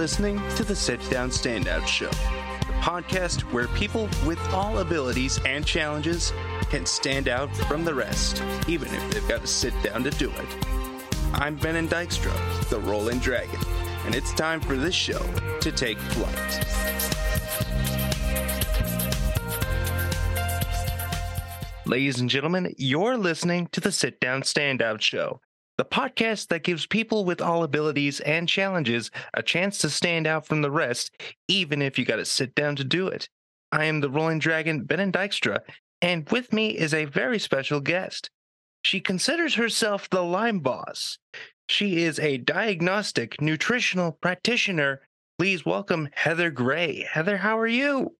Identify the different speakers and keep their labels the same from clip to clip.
Speaker 1: listening to the Sit Down Standout Show, the podcast where people with all abilities and challenges can stand out from the rest, even if they've got to sit down to do it. I'm Ben Benin Dykstra, the Rolling Dragon, and it's time for this show to take flight. Ladies and gentlemen, you're listening to the Sit Down Standout Show, the podcast that gives people with all abilities and challenges a chance to stand out from the rest, even if you got to sit down to do it. I am the Rolling Dragon, Benin Dykstra, and with me is a very special guest. She considers herself the Lyme Boss. She is a diagnostic nutritional practitioner. Please welcome Heather Gray. Heather, how are you?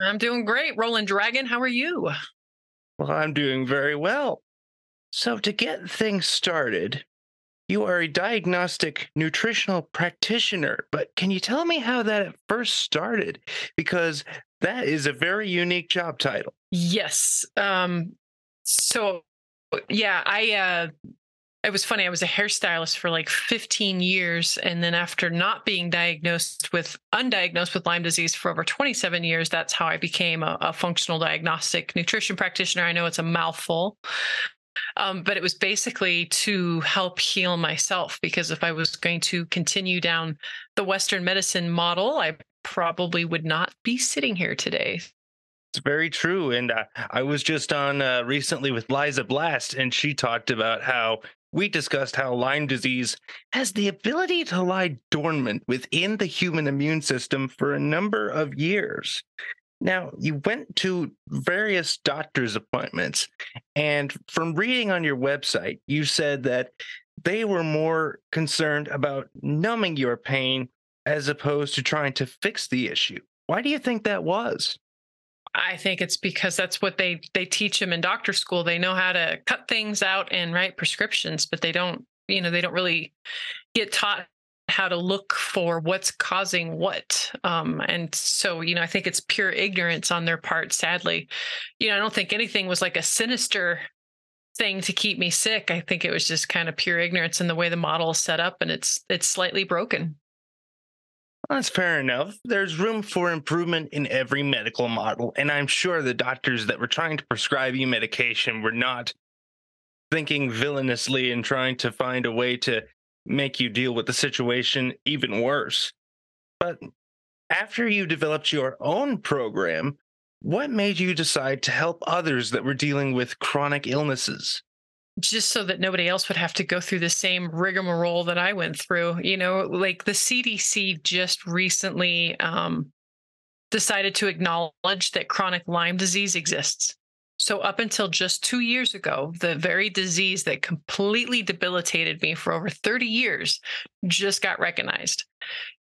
Speaker 2: I'm doing great, Rolling Dragon. How are you?
Speaker 1: Well, I'm doing very well. So, to get things started, you are a diagnostic nutritional practitioner, but can you tell me how that first started? Because that is a very unique job title.
Speaker 2: Yes. Um, so, yeah, I uh, it was funny. I was a hairstylist for like 15 years. And then after not being diagnosed with undiagnosed with Lyme disease for over 27 years, that's how I became a, a functional diagnostic nutrition practitioner. I know it's a mouthful. Um, but it was basically to help heal myself because if I was going to continue down the Western medicine model, I probably would not be sitting here today.
Speaker 1: It's very true. And uh, I was just on uh, recently with Liza Blast, and she talked about how we discussed how Lyme disease has the ability to lie dormant within the human immune system for a number of years. Now, you went to various doctor's appointments, and from reading on your website, you said that they were more concerned about numbing your pain as opposed to trying to fix the issue. Why do you think that was?
Speaker 2: I think it's because that's what they they teach them in doctor school. They know how to cut things out and write prescriptions, but they don't, you know, they don't really get taught how to look for what's causing what. Um, and so, you know, I think it's pure ignorance on their part, sadly. You know, I don't think anything was like a sinister thing to keep me sick. I think it was just kind of pure ignorance in the way the model is set up and it's it's slightly broken.
Speaker 1: That's fair enough. There's room for improvement in every medical model, and I'm sure the doctors that were trying to prescribe you medication were not thinking villainously and trying to find a way to make you deal with the situation even worse. But after you developed your own program, what made you decide to help others that were dealing with chronic illnesses?
Speaker 2: just so that nobody else would have to go through the same rigmarole that I went through. You know, like the CDC just recently um, decided to acknowledge that chronic Lyme disease exists. So, up until just two years ago, the very disease that completely debilitated me for over 30 years just got recognized.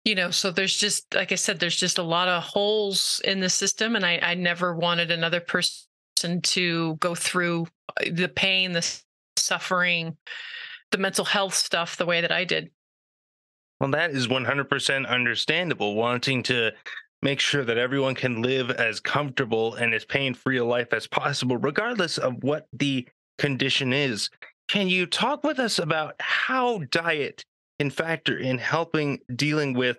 Speaker 2: You know, so there's just, like I said, there's just a lot of holes in the system. And I, I never wanted another person to go through uh, the pain, the suffering, the mental health stuff the way that I did.
Speaker 1: Well, that is 100% understandable, wanting to make sure that everyone can live as comfortable and as pain free a life as possible, regardless of what the condition is. Can you talk with us about how diet can factor in helping dealing with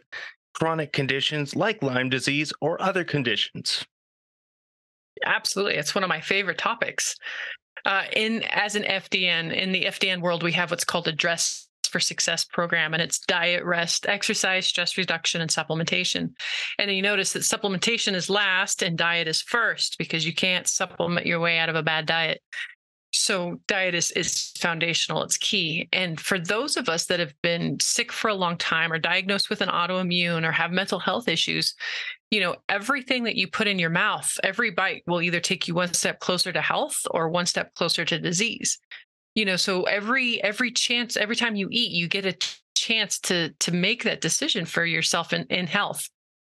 Speaker 1: chronic conditions like Lyme disease or other conditions?
Speaker 2: Absolutely. It's one of my favorite topics. Uh, in as an FDN in the FDN world, we have what's called a dress for success program and it's diet rest exercise stress reduction and supplementation. And you notice that supplementation is last and diet is first because you can't supplement your way out of a bad diet. So diet is is foundational it's key. And for those of us that have been sick for a long time or diagnosed with an autoimmune or have mental health issues you know everything that you put in your mouth every bite will either take you one step closer to health or one step closer to disease you know so every every chance every time you eat you get a chance to to make that decision for yourself in, in health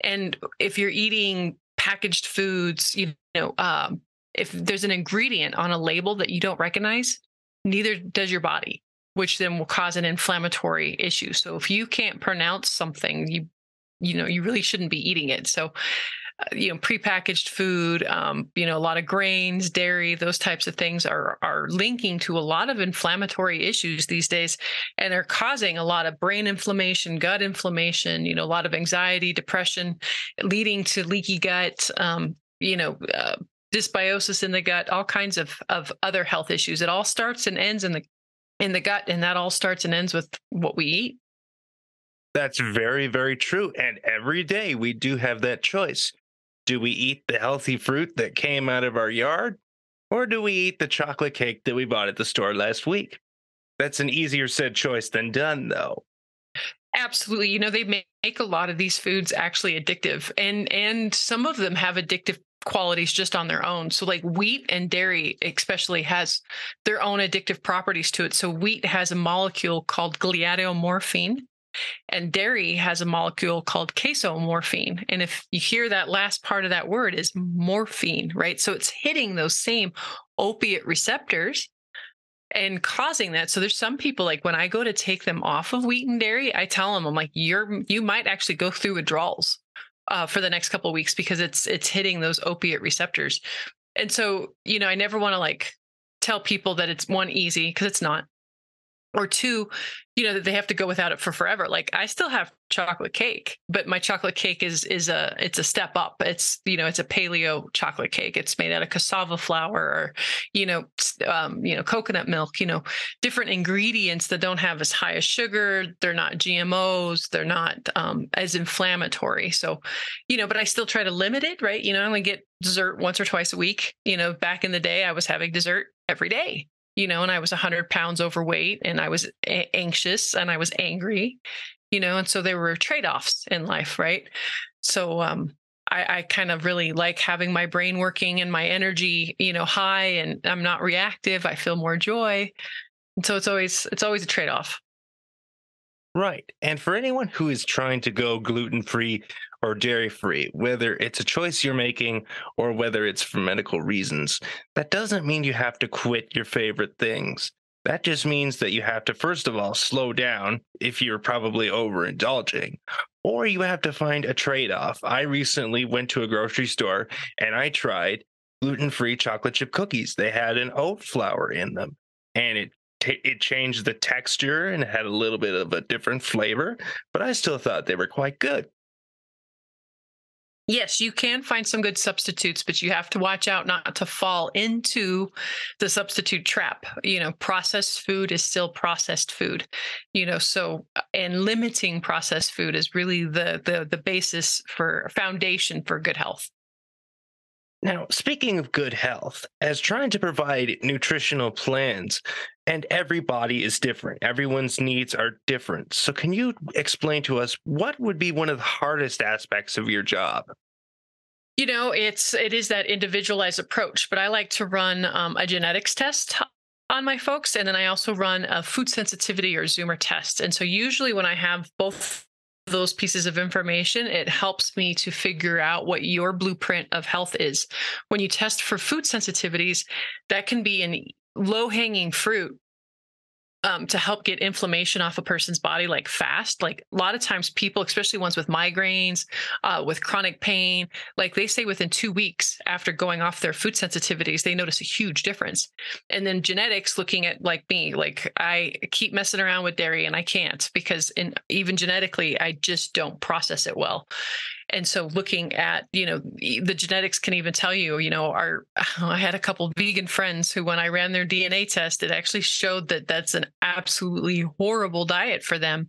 Speaker 2: and if you're eating packaged foods you know um, if there's an ingredient on a label that you don't recognize, neither does your body, which then will cause an inflammatory issue. So if you can't pronounce something, you you know you really shouldn't be eating it. So you know prepackaged food um, you know a lot of grains dairy those types of things are are linking to a lot of inflammatory issues these days and are causing a lot of brain inflammation gut inflammation you know a lot of anxiety depression leading to leaky gut um, you know uh, dysbiosis in the gut all kinds of of other health issues it all starts and ends in the in the gut and that all starts and ends with what we eat
Speaker 1: that's very, very true. And every day we do have that choice. Do we eat the healthy fruit that came out of our yard? Or do we eat the chocolate cake that we bought at the store last week? That's an easier said choice than done, though.
Speaker 2: Absolutely. You know, they make a lot of these foods actually addictive and and some of them have addictive qualities just on their own. So like wheat and dairy especially has their own addictive properties to it. So wheat has a molecule called gliadomorphine and dairy has a molecule called casomorphine. And if you hear that last part of that word is morphine, right? So it's hitting those same opiate receptors and causing that. So there's some people like when I go to take them off of wheat and dairy, I tell them I'm like you're you might actually go through withdrawals uh, for the next couple of weeks because it's it's hitting those opiate receptors. And so you know I never want to like tell people that it's one easy because it's not or two you know that they have to go without it for forever like i still have chocolate cake but my chocolate cake is is a it's a step up. It's you know it's a paleo chocolate cake. It's made out of cassava flour or you know um, you know coconut milk you know different ingredients that don't have as high as sugar. They're not gmos they're not um, as inflammatory. So you know but i still try to limit it right? You know i only get dessert once or twice a week. You know back in the day i was having dessert every day you know, and I was 100 pounds overweight and I was a- anxious and I was angry, you know, and so there were trade offs in life, right? So, um, I, I kind of really like having my brain working and my energy, you know, high and I'm not reactive. I feel more joy. And so it's always, it's always a trade off.
Speaker 1: Right. And for anyone who is trying to go gluten free or dairy free, whether it's a choice you're making or whether it's for medical reasons, that doesn't mean you have to quit your favorite things. That just means that you have to, first of all, slow down if you're probably overindulging, or you have to find a trade off. I recently went to a grocery store and I tried gluten free chocolate chip cookies. They had an oat flour in them and it it changed the texture and had a little bit of a different flavor, but I still thought they were quite good.
Speaker 2: Yes, you can find some good substitutes, but you have to watch out not to fall into the substitute trap. You know, processed food is still processed food. You know, so and limiting processed food is really the the the basis for foundation for good health.
Speaker 1: Now, speaking of good health, as trying to provide nutritional plans, and every body is different, everyone's needs are different. So, can you explain to us what would be one of the hardest aspects of your job?
Speaker 2: You know, it's it is that individualized approach, but I like to run um, a genetics test on my folks, and then I also run a food sensitivity or Zoomer test. And so, usually, when I have both those pieces of information, it helps me to figure out what your blueprint of health is. When you test for food sensitivities, that can be an low hanging fruit um, to help get inflammation off a person's body like fast. Like a lot of times people especially ones with migraines uh, with chronic pain like they say within two weeks after going off their food sensitivities they notice a huge difference. And then genetics looking at like me like i keep messing around with dairy and i can't because in even genetically i just don't process it well and so looking at you know the genetics can even tell you you know our i had a couple vegan friends who when i ran their dna test it actually showed that that's an absolutely horrible diet for them.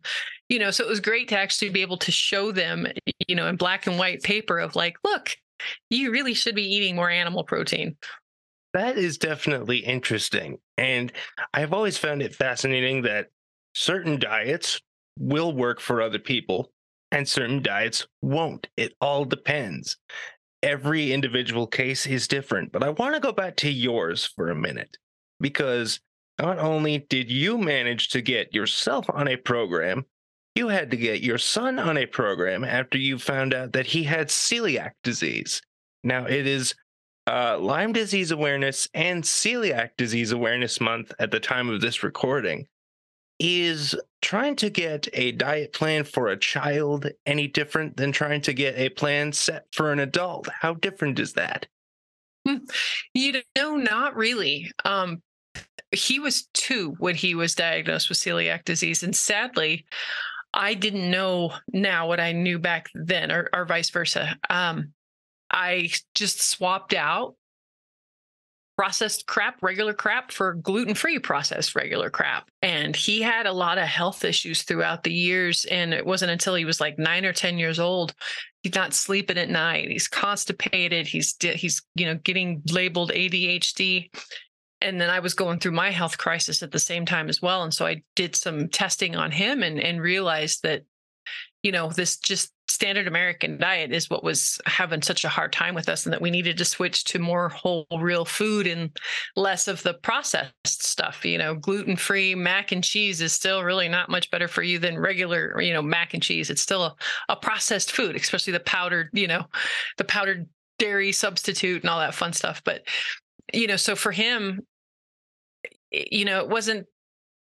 Speaker 2: You know so it was great to actually be able to show them you know in black and white paper of like look you really should be eating more animal protein.
Speaker 1: That is definitely interesting and i've always found it fascinating that certain diets will work for other people and certain diets won't. It all depends. Every individual case is different, but I want to go back to yours for a minute because not only did you manage to get yourself on a program, you had to get your son on a program after you found out that he had celiac disease. Now, it is uh, Lyme disease awareness and celiac disease awareness month at the time of this recording. Is trying to get a diet plan for a child any different than trying to get a plan set for an adult? How different is that?
Speaker 2: Hmm. You know, not really. Um, he was two when he was diagnosed with celiac disease. And sadly, I didn't know now what I knew back then, or, or vice versa. Um, I just swapped out processed crap, regular crap for gluten free processed regular crap. And he had a lot of health issues throughout the years. And it wasn't until he was like nine or 10 years old. He's not sleeping at night. He's constipated. He's, he's, you know, getting labeled ADHD. And then I was going through my health crisis at the same time as well. And so I did some testing on him and, and realized that, you know, this just standard American diet is what was having such a hard time with us, and that we needed to switch to more whole, real food and less of the processed stuff. You know, gluten free mac and cheese is still really not much better for you than regular, you know, mac and cheese. It's still a, a processed food, especially the powdered, you know, the powdered dairy substitute and all that fun stuff. But, you know, so for him, you know, it wasn't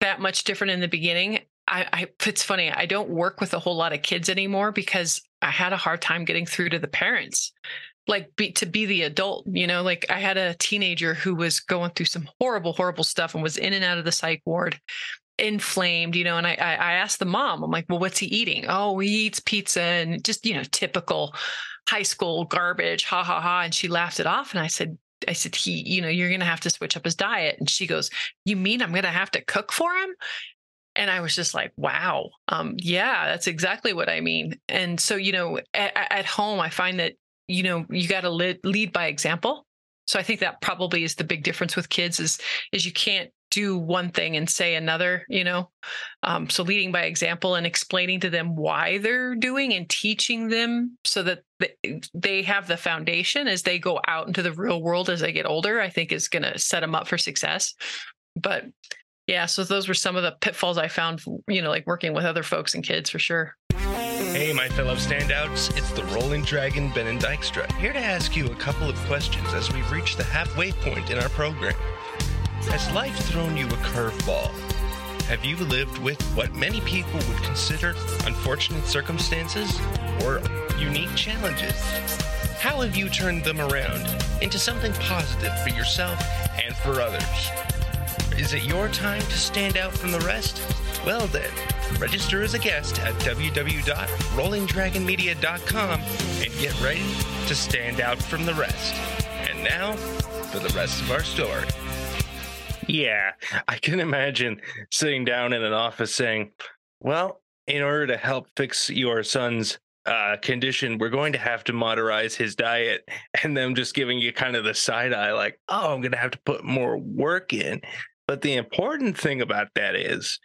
Speaker 2: that much different in the beginning. I, I it's funny. I don't work with a whole lot of kids anymore because I had a hard time getting through to the parents like be, to be the adult you know like i had a teenager who was going through some horrible horrible stuff and was in and out of the psych ward inflamed you know and i i asked the mom i'm like well what's he eating oh he eats pizza and just you know typical high school garbage ha ha ha and she laughed it off and i said I said, he, you know, you're going to have to switch up his diet. And she goes, You mean I'm going to have to cook for him? And i was just like wow um, yeah that's exactly what i mean. And so you know at, at home i find that you know you got to lead, by example. So i think that probably is the big difference with kids is is you can't do one thing and say another you know? Um, so leading by example and explaining to them why they're doing and teaching them so that they have the foundation as they go out into the real world as they get older i think is going to set them up for success. But yeah, so those were some of the pitfalls I found, you know, like working with other folks and kids for sure.
Speaker 1: Hey, my fellow standouts, it's the Rolling Dragon Ben and Dykstra, here to ask you a couple of questions as we reach the halfway point in our program. Has life thrown you a curveball? Have you lived with what many people would consider unfortunate circumstances or unique challenges? How have you turned them around into something positive for yourself and for others? Is it your time to stand out from the rest? Well then, register as a guest at www.rollingdragonmedia.com and get ready to stand out from the rest. And now, for the rest of our story. Yeah, I can imagine sitting down in an office saying, Well, in order to help fix your son's uh, condition, we're going to have to moderize his diet, and them just giving you kind of the side eye, like, oh, I'm going to have to put more work in. But the important thing about that is,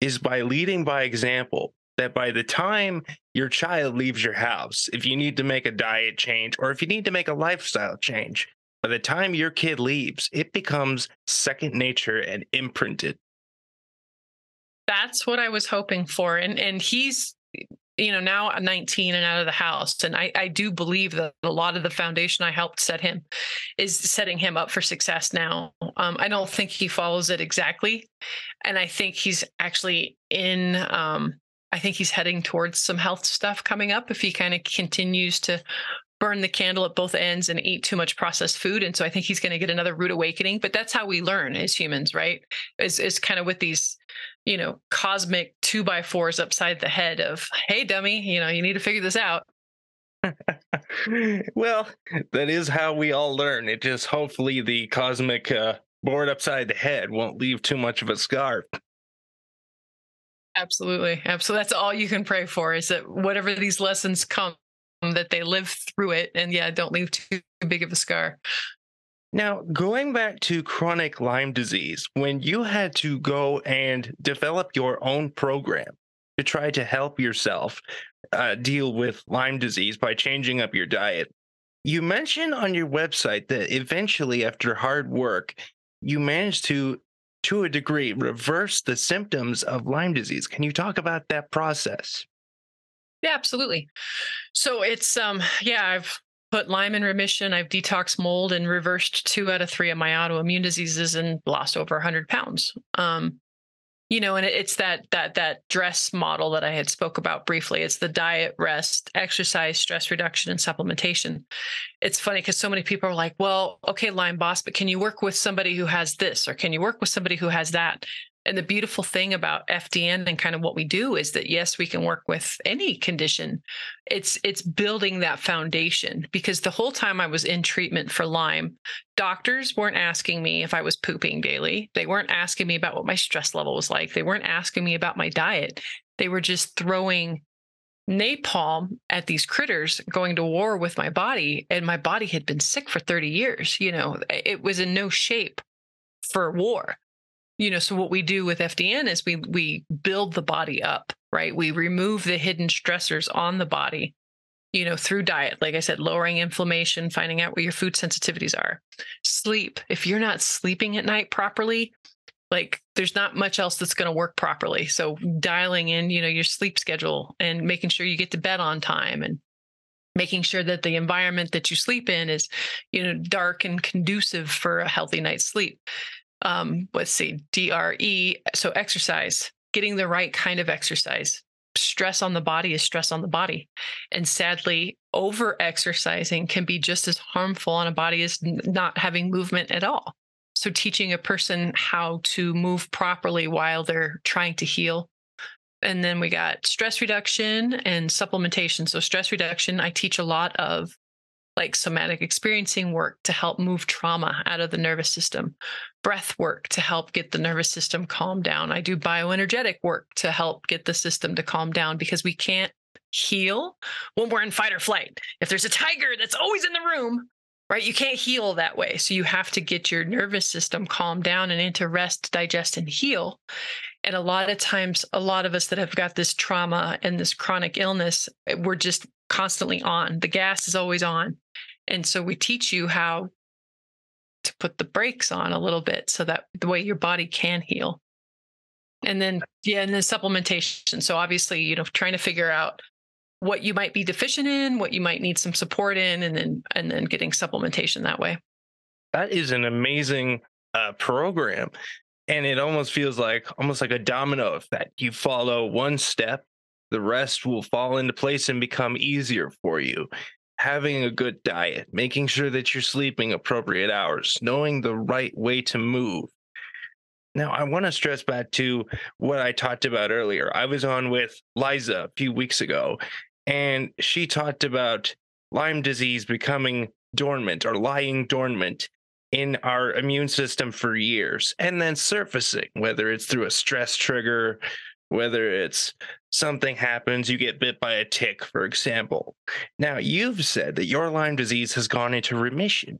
Speaker 1: is by leading by example, that by the time your child leaves your house, if you need to make a diet change or if you need to make a lifestyle change, by the time your kid leaves, it becomes second nature and imprinted.
Speaker 2: That's what I was hoping for. And and he's you know, now I'm 19 and out of the house. And I, I do believe that a lot of the foundation I helped set him is setting him up for success now. Um, I don't think he follows it exactly. And I think he's actually in, um, I think he's heading towards some health stuff coming up if he kind of continues to burn the candle at both ends and eat too much processed food. And so I think he's going to get another rude awakening. But that's how we learn as humans, right? Is is kind of with these, you know, cosmic two by fours upside the head of, hey, dummy, you know, you need to figure this out.
Speaker 1: well, that is how we all learn. It just hopefully the cosmic uh, board upside the head won't leave too much of a scar.
Speaker 2: Absolutely. Absolutely. That's all you can pray for is that whatever these lessons come that they live through it and yeah, don't leave too big of a scar.
Speaker 1: Now, going back to chronic Lyme disease, when you had to go and develop your own program to try to help yourself uh, deal with Lyme disease by changing up your diet, you mentioned on your website that eventually, after hard work, you managed to, to a degree, reverse the symptoms of Lyme disease. Can you talk about that process?
Speaker 2: Yeah, absolutely. So it's um yeah, I've put Lyme in remission. I've detoxed mold and reversed two out of three of my autoimmune diseases and lost over 100 pounds. Um, you know and it's that that that dress model that i had spoke about briefly it's the diet rest exercise stress reduction and supplementation it's funny because so many people are like well okay Lyme boss but can you work with somebody who has this or can you work with somebody who has that and the beautiful thing about FDN and kind of what we do is that yes, we can work with any condition. It's it's building that foundation because the whole time I was in treatment for Lyme, doctors weren't asking me if I was pooping daily. They weren't asking me about what my stress level was like. They weren't asking me about my diet. They were just throwing napalm at these critters going to war with my body and my body had been sick for 30 years you know it was in no shape for war you know so what we do with fdn is we we build the body up right? We remove the hidden stressors on the body you know through diet. Like i said lowering inflammation finding out where your food sensitivities are. Sleep. If you're not sleeping at night properly like there's not much else that's going to work properly. So dialing in you know your sleep schedule and making sure you get to bed on time and making sure that the environment that you sleep in is you know dark and conducive for a healthy night's sleep um, let's see, DRE. So exercise, getting the right kind of exercise. Stress on the body is stress on the body. And sadly, over exercising can be just as harmful on a body as not having movement at all. So, teaching a person how to move properly while they're trying to heal. And then we got stress reduction and supplementation. So, stress reduction, I teach a lot of like somatic experiencing work to help move trauma out of the nervous system, breath work to help get the nervous system calm down. I do bioenergetic work to help get the system to calm down because we can't heal when we're in fight or flight. If there's a tiger that's always in the room, right, you can't heal that way. So you have to get your nervous system calmed down and into rest, digest, and heal. And a lot of times, a lot of us that have got this trauma and this chronic illness, eh, we're just constantly on. The gas is always on. And so we teach you how to put the brakes on a little bit so that the way your body can heal. And then, yeah, and then supplementation. So obviously, you know, trying to figure out what you might be deficient in, what you might need some support in, and then and then getting supplementation that way.
Speaker 1: That is an amazing uh, program, and it almost feels like almost like a domino effect. You follow one step, the rest will fall into place and become easier for you having a good diet, making sure that you're sleeping appropriate hours, knowing the right way to move. Now, I want to stress back to what I talked about earlier. I was on with Liza a few weeks ago, and she talked about Lyme disease becoming dormant or lying dormant in our immune system for years and then surfacing, whether it's through a stress trigger, whether it's something happens, you get bit by a tick, for example. Now, you've said that your Lyme disease has gone into remission.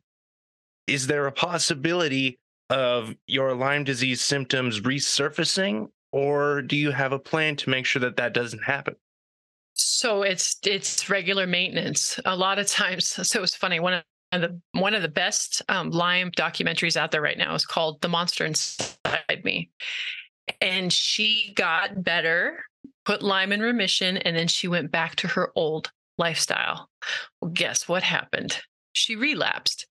Speaker 1: Is there a possibility of your Lyme disease symptoms resurfacing, or do you have a plan to make sure that that doesn't happen?
Speaker 2: So it's it's regular maintenance. A lot of times, so it's funny. One of the one of the best um, Lyme documentaries out there right now is called "The Monster Inside Me," and she got better put Lyme in remission, and then she went back to her old lifestyle. Well, guess what happened? She relapsed.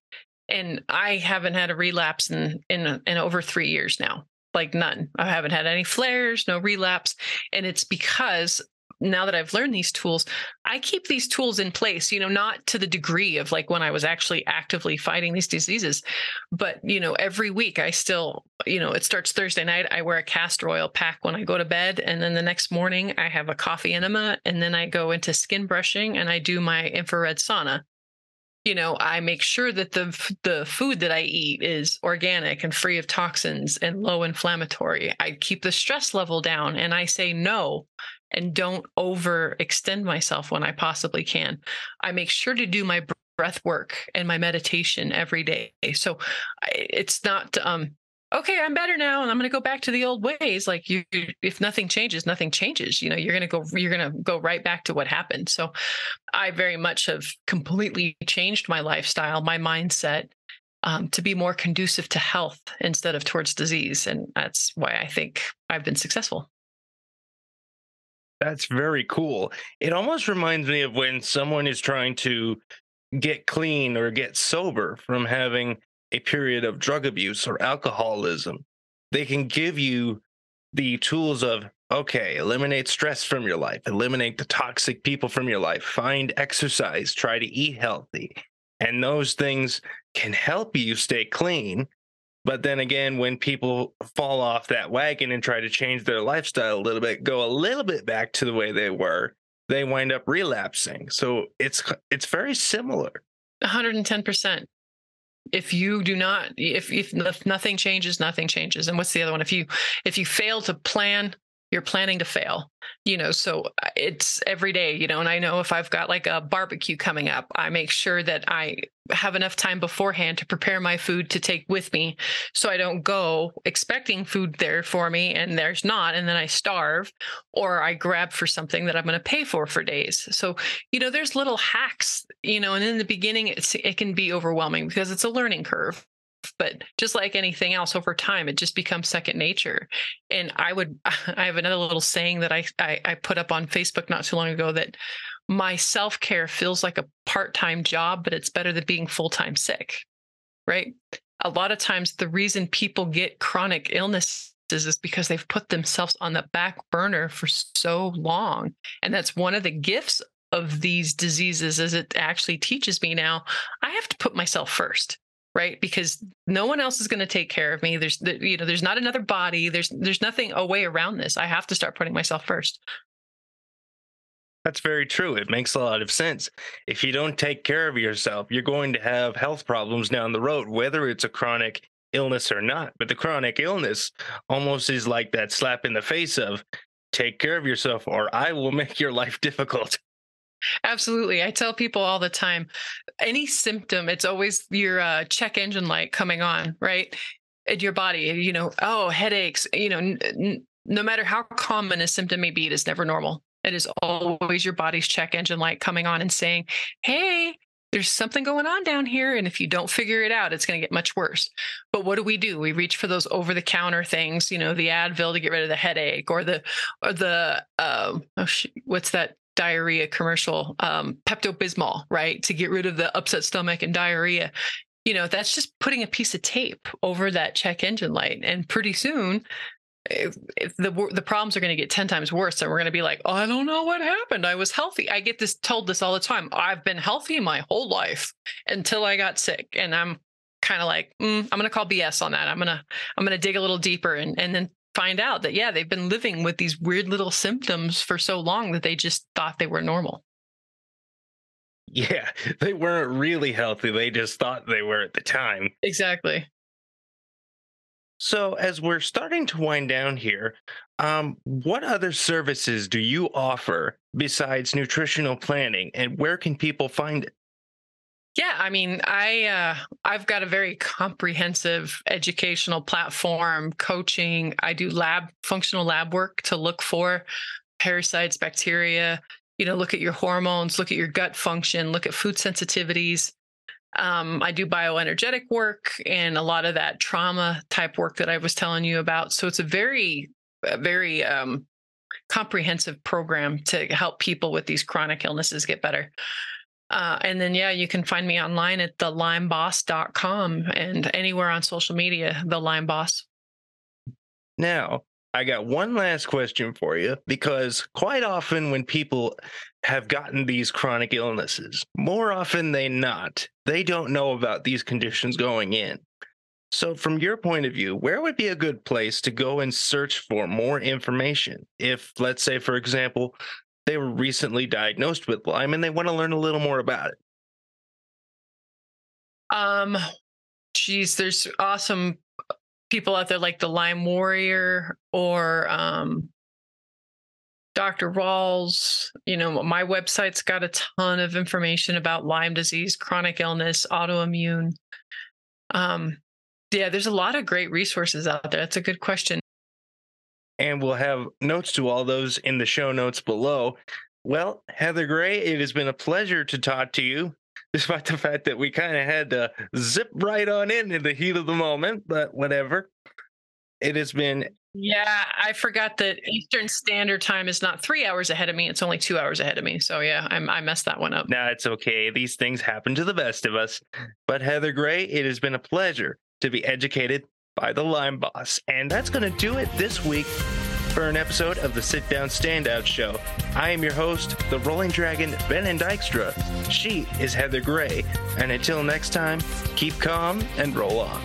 Speaker 2: And I haven't had a relapse in, in in over three years now like none. I haven't had any flares, no relapse. And it's because now that I've learned these tools, I keep these tools in place, you know, not to the degree of like when I was actually actively fighting these diseases, but, you know, every week I still, you know, it starts Thursday night. I wear a castor oil pack when I go to bed. And then the next morning I have a coffee enema. And then I go into skin brushing and I do my infrared sauna you know i make sure that the the food that i eat is organic and free of toxins and low inflammatory i keep the stress level down and i say no and don't overextend myself when I possibly can. I make sure to do my breath work and my meditation every day. So it's not um okay, I'm better now and I'm going to go back to the old ways. Like you if nothing changes, nothing changes. You know, you're going to go you're going to go right back to what happened. So I very much have completely changed my lifestyle, my mindset um, to be more conducive to health instead of towards disease. And that's why I think I've been successful.
Speaker 1: That's very cool. It almost reminds me of when someone is trying to get clean or get sober from having a period of drug abuse or alcoholism. They can give you the tools of okay, eliminate stress from your life, eliminate the toxic people from your life, find exercise, try to eat healthy. And those things can help you stay clean. But then again, when people fall off that wagon and try to change their lifestyle a little bit, go a little bit back to the way they were, they wind up relapsing. So it's it's very similar.
Speaker 2: 110% if you do not if, if if nothing changes nothing changes and what's the other one if you if you fail to plan you're planning to fail you know so uh, it's every day you know and i know if i've got like a barbecue coming up i make sure that i have enough time beforehand to prepare my food to take with me so i don't go expecting food there for me and there's not and then i starve or i grab for something that i'm going to pay for for days. So you know there's little hacks you know and in the beginning it's it can be overwhelming because it's a learning curve but just like anything else over time it just becomes second nature. And i would i have another little saying that I, I i, put up on facebook not too long ago that my self-care feels like a part-time job but it's better than being full-time sick right? A lot of times the reason people get chronic illnesses is because they've put themselves on the back burner for so long. And that's one of the gifts of these diseases is it actually teaches me now i have to put myself first right? Because no one else is going to take care of me. There's you know there's not another body. There's there's nothing a way around this. I have to start putting myself first.
Speaker 1: That's very true. It makes a lot of sense. If you don't take care of yourself you're going to have health problems down the road whether it's a chronic illness or not. But the chronic illness almost is like that slap in the face of take care of yourself or i will make your life difficult
Speaker 2: Absolutely. I tell people all the time any symptom, it's always your uh, check engine light coming on, right? In your body, you know, oh, headaches, you know, n- n- no matter how common a symptom may be, it is never normal. It is always your body's check engine light coming on and saying, hey, there's something going on down here. And if you don't figure it out, it's going to get much worse. But what do we do? We reach for those over the counter things, you know, the Advil to get rid of the headache or the, or the, uh, oh, what's that diarrhea commercial, um, Pepto Bismol, right? To get rid of the upset stomach and diarrhea. You know, that's just putting a piece of tape over that check engine light. And pretty soon, if, if the the problems are going to get 10 times worse and we're going to be like oh, i don't know what happened i was healthy i get this told this all the time i've been healthy my whole life until i got sick and i'm kind of like mm, i'm going to call bs on that i'm going to i'm going to dig a little deeper and and then find out that yeah they've been living with these weird little symptoms for so long that they just thought they were normal.
Speaker 1: Yeah they weren't really healthy they just thought they were at the time.
Speaker 2: Exactly.
Speaker 1: So as we're starting to wind down here um, what other services do you offer besides nutritional planning and where can people find it
Speaker 2: yeah, I mean, I uh, I've got a very comprehensive educational platform, coaching. I do lab functional lab work to look for parasites, bacteria. You know, look at your hormones, look at your gut function, look at food sensitivities. Um, I do bioenergetic work and a lot of that trauma type work that I was telling you about. So it's a very, very um, comprehensive program to help people with these chronic illnesses get better. Uh, and then, yeah, you can find me online at thelymeboss.com and anywhere on social media, the Lyme Boss.
Speaker 1: Now, I got one last question for you because quite often when people have gotten these chronic illnesses, more often than not, they don't know about these conditions going in. So, from your point of view, where would be a good place to go and search for more information? If, let's say, for example, they were recently diagnosed with Lyme and they want to learn a little more about it?
Speaker 2: Um, geez, there's awesome people out there like the Lyme Warrior or um, Dr. Rawls. You know, my website's got a ton of information about Lyme disease, chronic illness, autoimmune. Um, yeah, there's a lot of great resources out there. That's a good question
Speaker 1: and we'll have notes to all those in the show notes below. Well, Heather Gray, it has been a pleasure to talk to you, despite the fact that we kind of had to zip right on in in the heat of the moment, but whatever. It has been.
Speaker 2: Yeah, I forgot that Eastern Standard Time is not three hours ahead of me. It's only two hours ahead of me. So, yeah, I'm, I messed that one up.
Speaker 1: Nah, it's okay. These things happen to the best of us. But, Heather Gray, it has been a pleasure to be educated by the Lyme Boss. And that's going to do it this week for an episode of the Sit Down Standout Show. I am your host, the Rolling Dragon, Ben and Dykstra. She is Heather Gray. And until next time, keep calm and roll on.